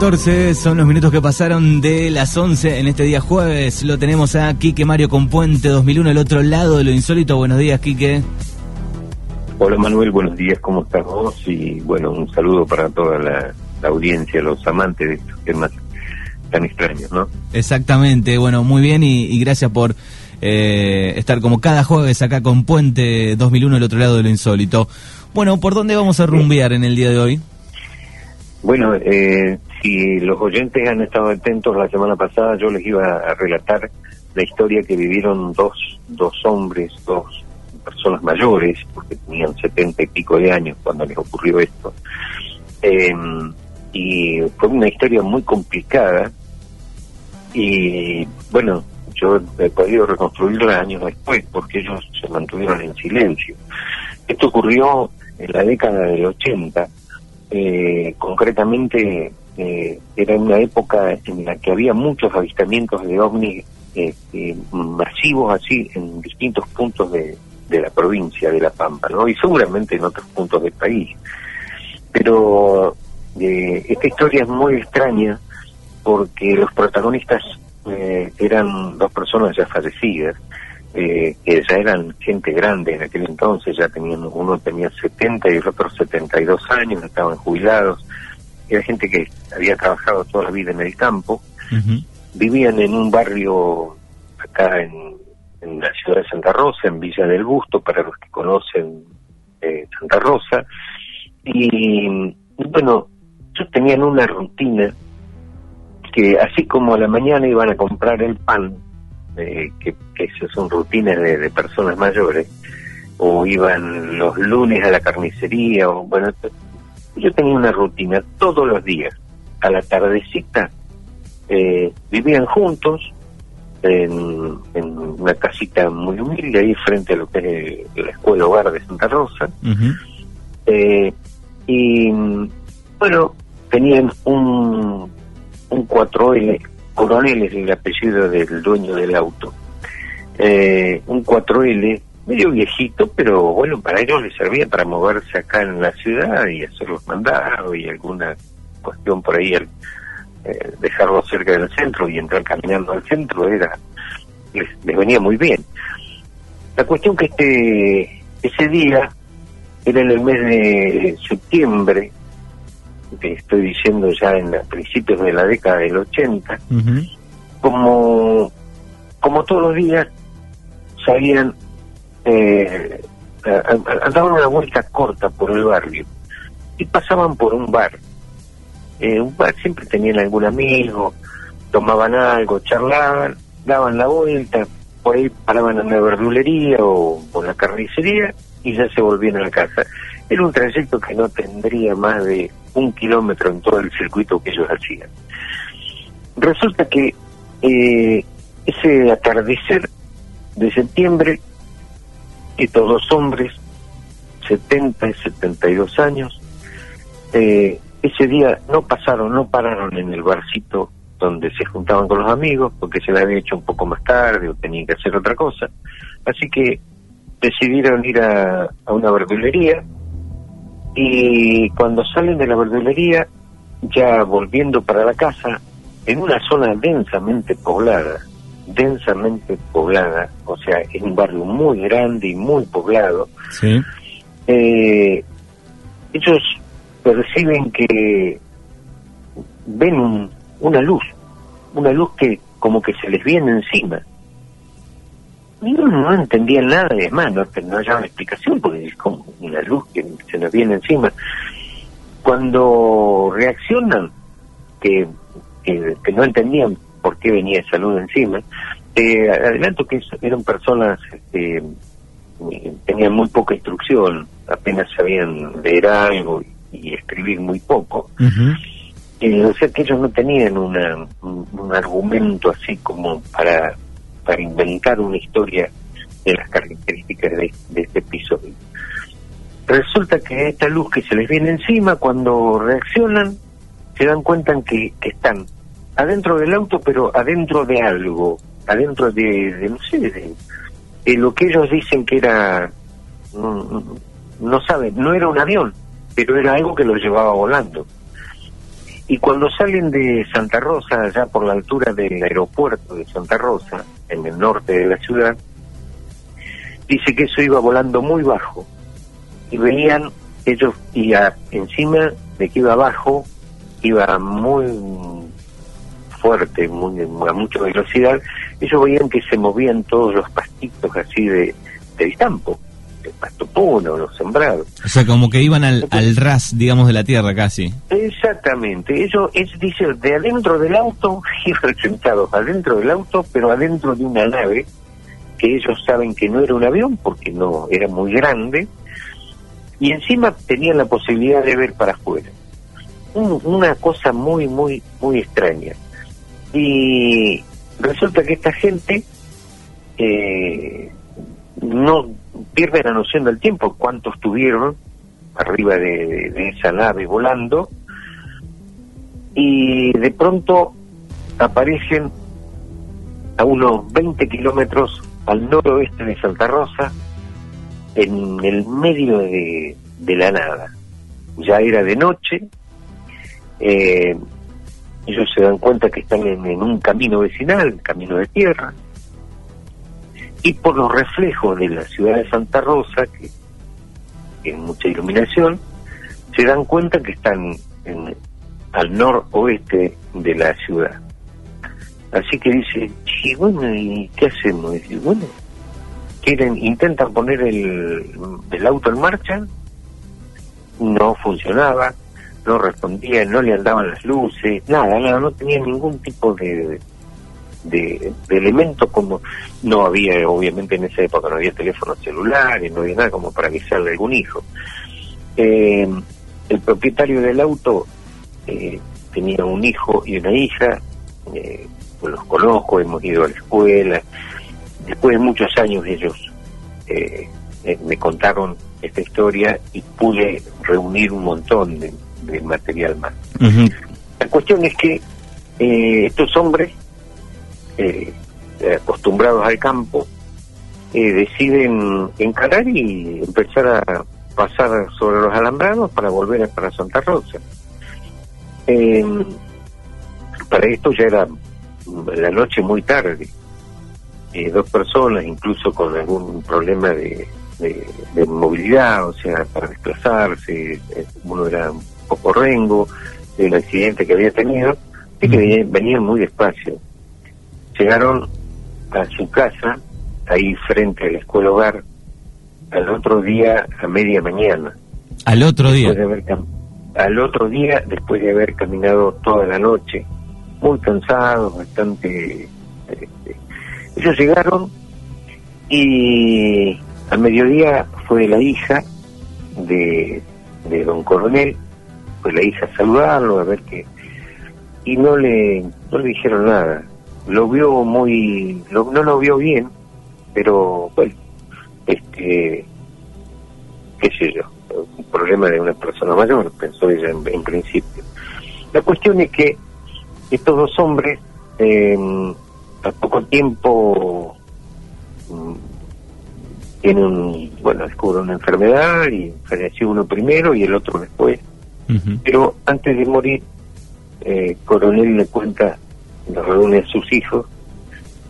14 son los minutos que pasaron de las 11 en este día jueves. Lo tenemos a Quique Mario con Puente 2001, el otro lado de lo insólito. Buenos días, Quique. Hola Manuel, buenos días, ¿cómo estás vos? Y bueno, un saludo para toda la, audiencia, los amantes de estos temas tan extraños, ¿no? Exactamente, bueno, muy bien y, gracias por eh, estar como cada jueves acá con Puente 2001, el otro lado de lo insólito. Bueno, ¿por dónde vamos a rumbear en el día de hoy? Bueno, eh, si los oyentes han estado atentos la semana pasada, yo les iba a relatar la historia que vivieron dos, dos hombres, dos personas mayores, porque tenían setenta y pico de años cuando les ocurrió esto. Eh, y fue una historia muy complicada y bueno, yo he podido reconstruirla años después porque ellos se mantuvieron en silencio. Esto ocurrió en la década del 80, eh, concretamente eh, era una época en la que había muchos avistamientos de ovnis este, masivos así en distintos puntos de, de la provincia de La Pampa. Y seguramente en otros puntos del país. Pero eh, esta historia es muy extraña porque los protagonistas eh, eran dos personas ya fallecidas, eh, que ya eran gente grande en aquel entonces, ya tenían, uno tenía 70 y el otro 72 años, estaban jubilados, era gente que había trabajado toda la vida en el campo, vivían en un barrio acá en, en la ciudad de Santa Rosa, en Villa del Busto, para los que conocen eh, Santa Rosa. Y, bueno, ellos tenían una rutina que así como a la mañana iban a comprar el pan, eh, que, que son rutinas de, personas mayores, o iban los lunes a la carnicería, o bueno, yo tenía una rutina todos los días, a la tardecita, eh, vivían juntos, en, una casita muy humilde ahí frente a lo que es la escuela hogar de Santa Rosa. eh, y bueno, tenían un, un 4L, coronel es el apellido del dueño del auto. Eh, un 4L medio viejito, pero bueno, para ellos les servía para moverse acá en la ciudad y hacer los mandados y alguna cuestión por ahí eh, dejarlo cerca del centro y entrar caminando al centro era les, venía muy bien. La cuestión que este ese día era en el mes de septiembre, que estoy diciendo ya en los principios de la década del 80, como, como todos los días salían, eh, andaban una vuelta corta por el barrio. Y pasaban por un bar. Eh, un bar siempre tenían algún amigo, tomaban algo, charlaban, daban la vuelta, por ahí paraban en la verdulería o, en la carnicería y ya se volvían a la casa. Era un trayecto que no tendría más de un kilómetro en todo el circuito que ellos hacían. Resulta que eh, ese atardecer de septiembre, estos dos hombres, 70 y 72 años, eh, ese día no pasaron, no pararon en el barcito donde se juntaban con los amigos, porque se la había hecho un poco más tarde o tenían que hacer otra cosa. Así que decidieron ir a, una verdulería y cuando salen de la verdulería, ya volviendo para la casa, en una zona densamente poblada, densamente poblada, o sea, en un barrio muy grande y muy poblado, eh, ellos perciben que ven una luz, una luz que como que se les viene encima. Y no, no entendían nada, es más, no, no una explicación, porque una luz que se nos viene encima. Cuando reaccionan, que, que, no entendían por qué venía esa luz encima, eh, adelanto que eran personas este, tenían muy poca instrucción, apenas sabían leer algo y escribir muy poco. Eh, o sea que ellos no tenían una, un, argumento así como para, para inventar una historia de las características de, este episodio. Resulta que esta luz que se les viene encima, cuando reaccionan, se dan cuenta que, están adentro del auto, pero adentro de algo, adentro de, no sé, de, lo que ellos dicen que era, no saben, no era un avión, pero era algo que lo llevaba volando. Y cuando salen de Santa Rosa, allá por la altura del aeropuerto de Santa Rosa, en el norte de la ciudad, dice que eso iba volando muy bajo. Y veían ellos, y encima de que iba bajo, iba muy fuerte, muy, a mucha velocidad, ellos veían que se movían todos los pastitos así de, de campo, el pasto los sembrados. O sea, como que iban al, al ras, digamos, de la tierra casi. Exactamente, ellos, es, dice, de adentro del auto, iban sentados adentro del auto, pero adentro de una nave, que ellos saben que no era un avión porque no era muy grande, y encima tenían la posibilidad de ver para afuera. una cosa muy, muy, muy extraña. Y resulta que esta gente eh, no pierde la noción del tiempo, cuántos estuvieron arriba de, esa nave volando, y de pronto aparecen a unos 20 kilómetros al noroeste de Santa Rosa, en el medio de, la nada. Ya era de noche, eh, ellos se dan cuenta que están en, un camino vecinal, camino de tierra, y por los reflejos de la ciudad de Santa Rosa, que tiene mucha iluminación, se dan cuenta que están en, al noroeste de la ciudad. Así que dice, y bueno, ¿y qué hacemos? Dice, bueno, quieren, intentan poner el, el auto en marcha, no funcionaba, no respondía, no le andaban las luces, nada, nada, no tenía ningún tipo de, de, elemento como no había, obviamente en esa época no había teléfonos celulares, no había nada como para avisarle algún hijo. Eh, el propietario del auto eh, tenía un hijo y una hija, eh, los conozco, hemos ido a la escuela, después de muchos años ellos me contaron esta historia y pude reunir un montón de, material más. La cuestión es que eh, estos hombres, eh, acostumbrados al campo, eh, deciden encarar y empezar a pasar sobre los alambrados para volver para Santa Rosa. para esto ya era la noche muy tarde. Dos personas, incluso con algún problema de, de, movilidad, o sea, para desplazarse, uno era poco rengo de un accidente que había tenido y que venían, muy despacio. Llegaron a su casa, ahí frente a la escuela hogar, al otro día a media mañana. ¿Al otro día? al otro día, después de haber caminado toda la noche, muy cansados, bastante... Ellos llegaron y al mediodía fue la hija de, de don Coronel pues la hija a saludarlo, a ver qué. Y no le, no le dijeron nada. Lo vio muy, no lo vio bien, pero bueno, este, qué sé yo, un problema de una persona mayor, pensó ella en, principio. La cuestión es que estos dos hombres, eh, a poco tiempo, mm, tienen un, bueno, descubren una enfermedad y falleció uno primero y el otro después. Pero antes de morir, eh, Coronel le cuenta, le reúne a sus hijos,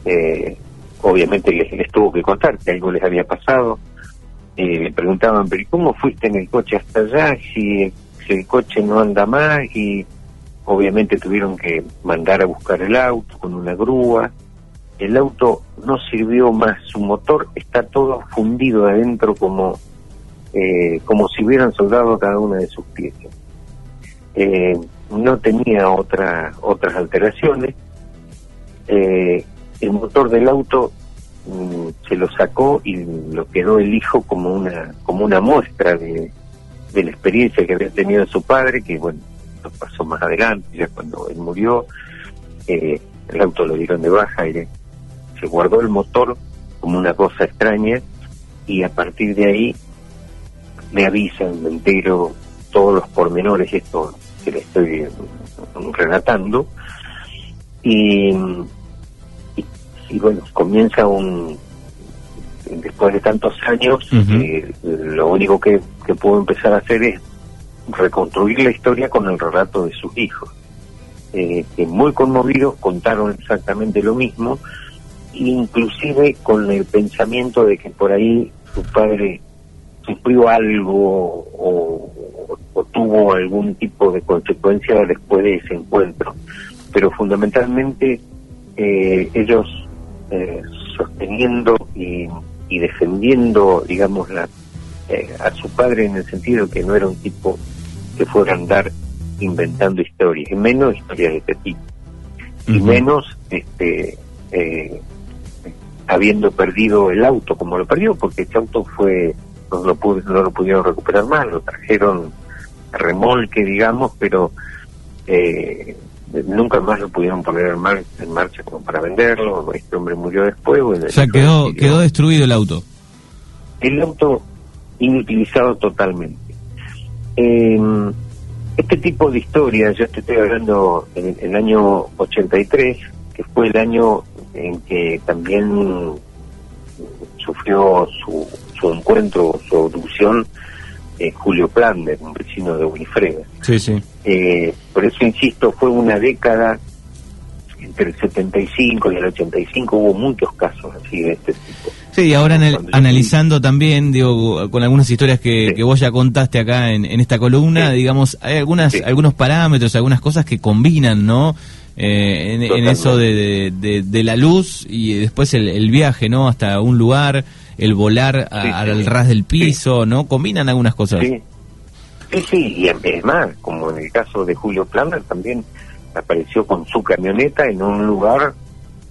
eh, obviamente les, tuvo que contar que algo les había pasado, eh, le preguntaban, pero ¿cómo fuiste en el coche hasta allá si, si el coche no anda más? Y obviamente tuvieron que mandar a buscar el auto con una grúa, el auto no sirvió más, su motor está todo fundido adentro como, eh, como si hubieran soldado cada una de sus piezas eh, no tenía otra, otras alteraciones. Eh, el motor del auto mm, se lo sacó y lo quedó el hijo como una, como una muestra de, de la experiencia que había tenido su padre, que bueno, pasó más adelante, ya cuando él murió, eh, el auto lo dieron de baja y se guardó el motor como una cosa extraña y a partir de ahí me avisan, me entero todos los pormenores, esto que le estoy relatando, y, y, bueno, comienza un, después de tantos años, eh, lo único que, que puedo empezar a hacer es reconstruir la historia con el relato de sus hijos. eh, que muy conmovidos contaron exactamente lo mismo, inclusive con el pensamiento de que por ahí su padre sufrió algo o, tuvo algún tipo de consecuencia después de ese encuentro. Pero fundamentalmente eh, ellos eh, sosteniendo y, defendiendo, digamos, la, eh, a su padre en el sentido que no era un tipo que fuera a andar inventando historias, y menos historias de este tipo, y menos este habiendo perdido el auto como lo perdió, porque ese auto fue no lo, no lo pudieron recuperar más, lo trajeron a remolque, digamos, pero eh, nunca más lo pudieron poner en, marcha como para venderlo. Este hombre murió después. o sea, quedó, quedó destruido el auto. El auto inutilizado totalmente. Em, este tipo de historias, yo te estoy hablando en el año 83, que fue el año en que también sufrió su, su encuentro, su abducción, eh, Julio Plander, un vecino de Winifreda. Sí, sí. Eh, por eso insisto, fue una década, entre el 75 y el 85 hubo muchos casos así de este tipo. Sí, y ahora analizando también, digo, con algunas historias que, que vos ya contaste acá en, esta columna, digamos, hay algunas, algunos parámetros, algunas cosas que combinan, ¿no? Eh, en, eso de, de, la luz y después el, viaje, ¿no? Hasta un lugar, el volar al ras del piso, ¿no? Combinan algunas cosas. Sí, sí, y es más, como en el caso de Julio Plana, también apareció con su camioneta en un lugar,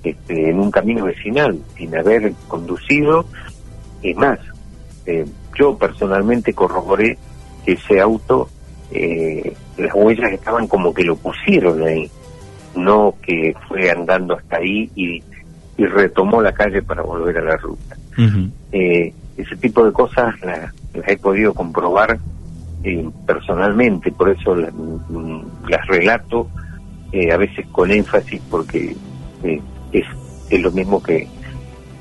este, en un camino vecinal, sin haber conducido. Es más, eh, yo personalmente corroboré que ese auto, eh, las huellas estaban como que lo pusieron ahí no que fue andando hasta ahí y, retomó la calle para volver a la ruta. Eh, ese tipo de cosas las, he podido comprobar eh, personalmente, por eso mm, las, relato eh, a veces con énfasis porque es, es lo mismo que,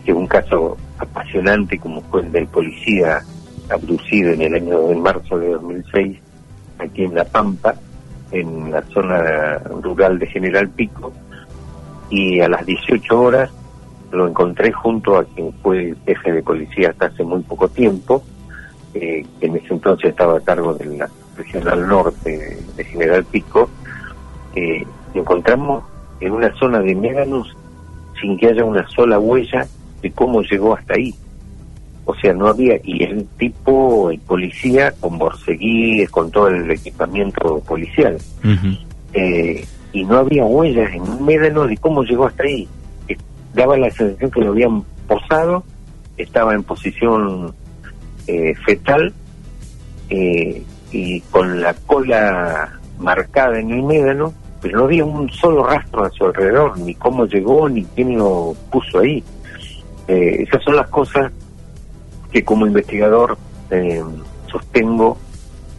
que un caso apasionante como fue el del policía abducido en el año de marzo de 2006 aquí en La Pampa, en la zona rural de General Pico y a las 18 horas lo encontré junto a quien fue jefe de policía hasta hace muy poco tiempo, eh, que en ese entonces estaba a cargo de la regional norte de General Pico. Eh, encontramos en una zona de médanos sin que haya una sola huella de cómo llegó hasta ahí. O sea, no había, y el tipo, el policía, con borseguíes, con todo el equipamiento policial. eh, y no había huellas en un médano de cómo llegó hasta ahí. Eh, daba la sensación que lo habían posado, estaba en posición eh, fetal eh, y con la cola marcada en el médano, pero no había un solo rastro a su alrededor, ni cómo llegó, ni quién lo puso ahí. esas son las cosas que como investigador eh, sostengo,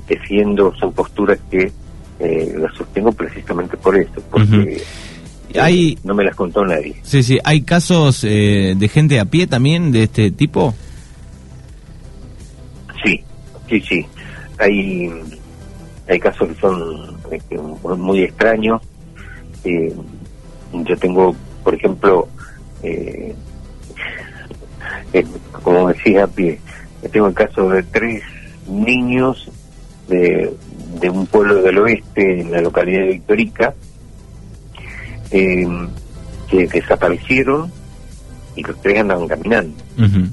defiendo, son posturas que eh, las sostengo precisamente por esto, porque hay, no me las contó nadie. Sí, sí, ¿hay casos eh, de gente a pie también de este tipo? Sí, sí, sí. Hay, hay casos que son muy extraños. yo tengo, por ejemplo, eh, como decía, pie. Tengo el caso de tres niños de, de un pueblo del oeste, en la localidad de Victorica, em, que desaparecieron y los tres andaban caminando.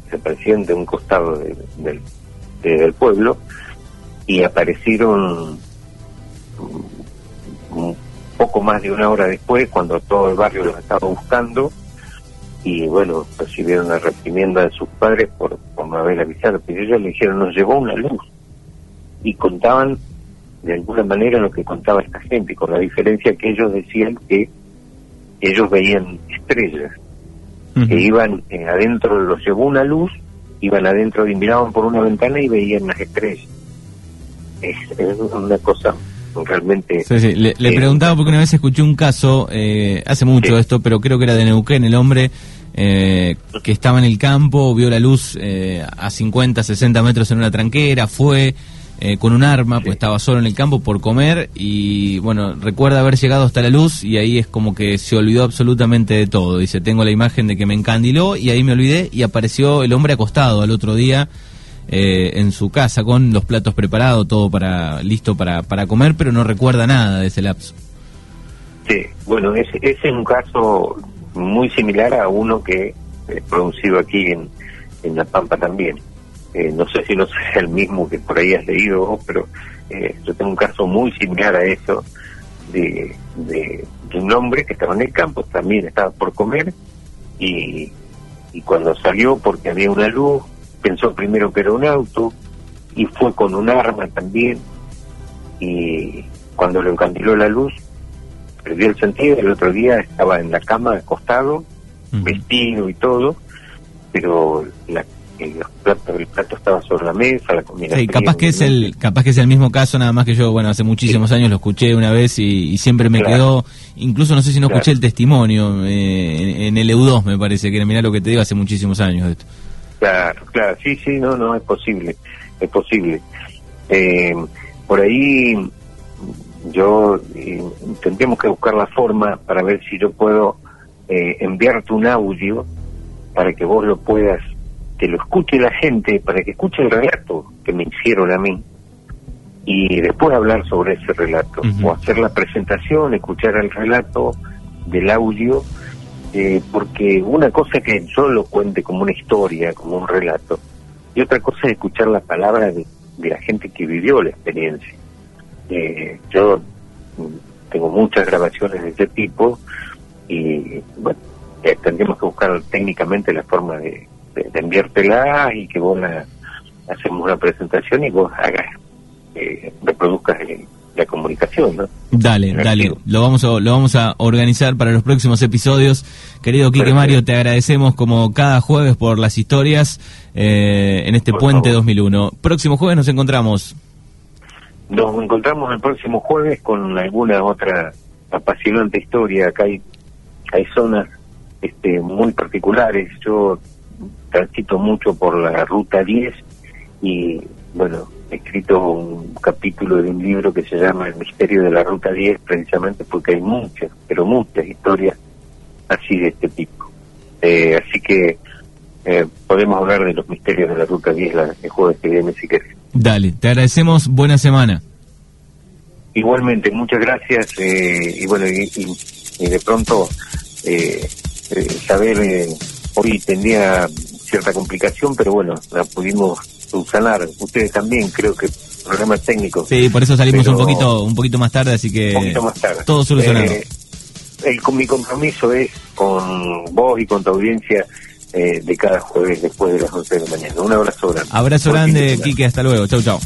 Desaparecieron de un costado del, del pueblo y aparecieron un poco más de una hora después, cuando todo el barrio los estaba buscando y bueno, recibieron la reprimenda de sus padres por, por no haber avisado, pero ellos le dijeron, nos llevó una luz. Y contaban de alguna manera lo que contaba esta gente, con la diferencia que ellos decían que ellos veían estrellas, que iban eh, adentro, los llevó una luz, iban adentro y miraban por una ventana y veían las estrellas. Es, una cosa realmente... Le, eh, preguntaba porque una vez escuché un caso, eh, hace mucho esto, pero creo que era de Neuquén, el hombre eh, que estaba en el campo, vio la luz eh, a 50, 60 metros en una tranquera, fue, eh, con un arma, pues estaba solo en el campo por comer y bueno, recuerda haber llegado hasta la luz y ahí es como que se olvidó absolutamente de todo. Dice, tengo la imagen de que me encandiló y ahí me olvidé y apareció el hombre acostado al otro día eh, en su casa con los platos preparados, todo para listo para, para comer, pero no recuerda nada de ese lapso. Sí, bueno, ese, es un caso muy similar a uno que he producido aquí en, en La Pampa también. Eh, no sé si no es el mismo que por ahí has leído vos, pero eh, yo tengo un caso muy similar a eso de, de, un hombre que estaba en el campo, también estaba por comer y, y cuando salió porque había una luz, pensó primero que era un auto y fue con un arma también y cuando le encandiló la luz perdió el sentido, el otro día estaba en la cama acostado, vestido y todo, pero la el plato, el plato estaba sobre la mesa, la comida. Sí, capaz que es el, capaz que es el mismo caso, nada más que yo, bueno, hace muchísimos años lo escuché una vez y, siempre me quedó, incluso no sé si no escuché el testimonio eh, en, el EU2 me parece que era, mirá lo que te digo hace muchísimos años esto. Claro, claro, sí, sí, no, no, es posible, es posible. Eh, por ahí yo eh, tendríamos que buscar la forma para ver si yo puedo eh, enviarte un audio para que vos lo puedas que lo escuche la gente, para que escuche el relato que me hicieron a mí y después hablar sobre ese relato o hacer la presentación, escuchar el relato del audio, eh, porque una cosa es que yo lo cuente como una historia, como un relato, y otra cosa es escuchar la palabra de, la gente que vivió la experiencia. Eh, yo tengo muchas grabaciones de ese tipo y bueno, eh, tendríamos que buscar técnicamente la forma de, de, enviártela y que vos la, hacemos una presentación y vos hagas, eh, reproduzcas la comunicación, ¿no? Dale, dale, lo vamos a, lo vamos a organizar para los próximos episodios. Querido Quique Mario, te agradecemos como cada jueves por las historias eh, en este puente 2001. Próximo jueves nos encontramos. Nos encontramos el próximo jueves con alguna otra apasionante historia. Acá hay, hay zonas este, muy particulares. Yo transito mucho por la ruta 10 y bueno, escrito un capítulo de un libro que se llama El misterio de la ruta 10 precisamente porque hay muchas, pero muchas historias así de este tipo. Eh, así que eh, podemos hablar de los misterios de la ruta 10 la, el jueves que viene si querés. Dale, te agradecemos, buena semana. Igualmente, muchas gracias eh, y bueno, y, y, de pronto saber, hoy tendría cierta complicación, pero bueno, la pudimos subsanar. Ustedes también, creo que problemas técnicos. Sí, por eso salimos un poquito un poquito más tarde, así que todo solucionado. Eh, el, mi compromiso es con vos y con tu audiencia eh, de cada jueves después de las 11 de la mañana. Un abrazo grande. Abrazo grande, Quique, hasta luego. Chau, chau.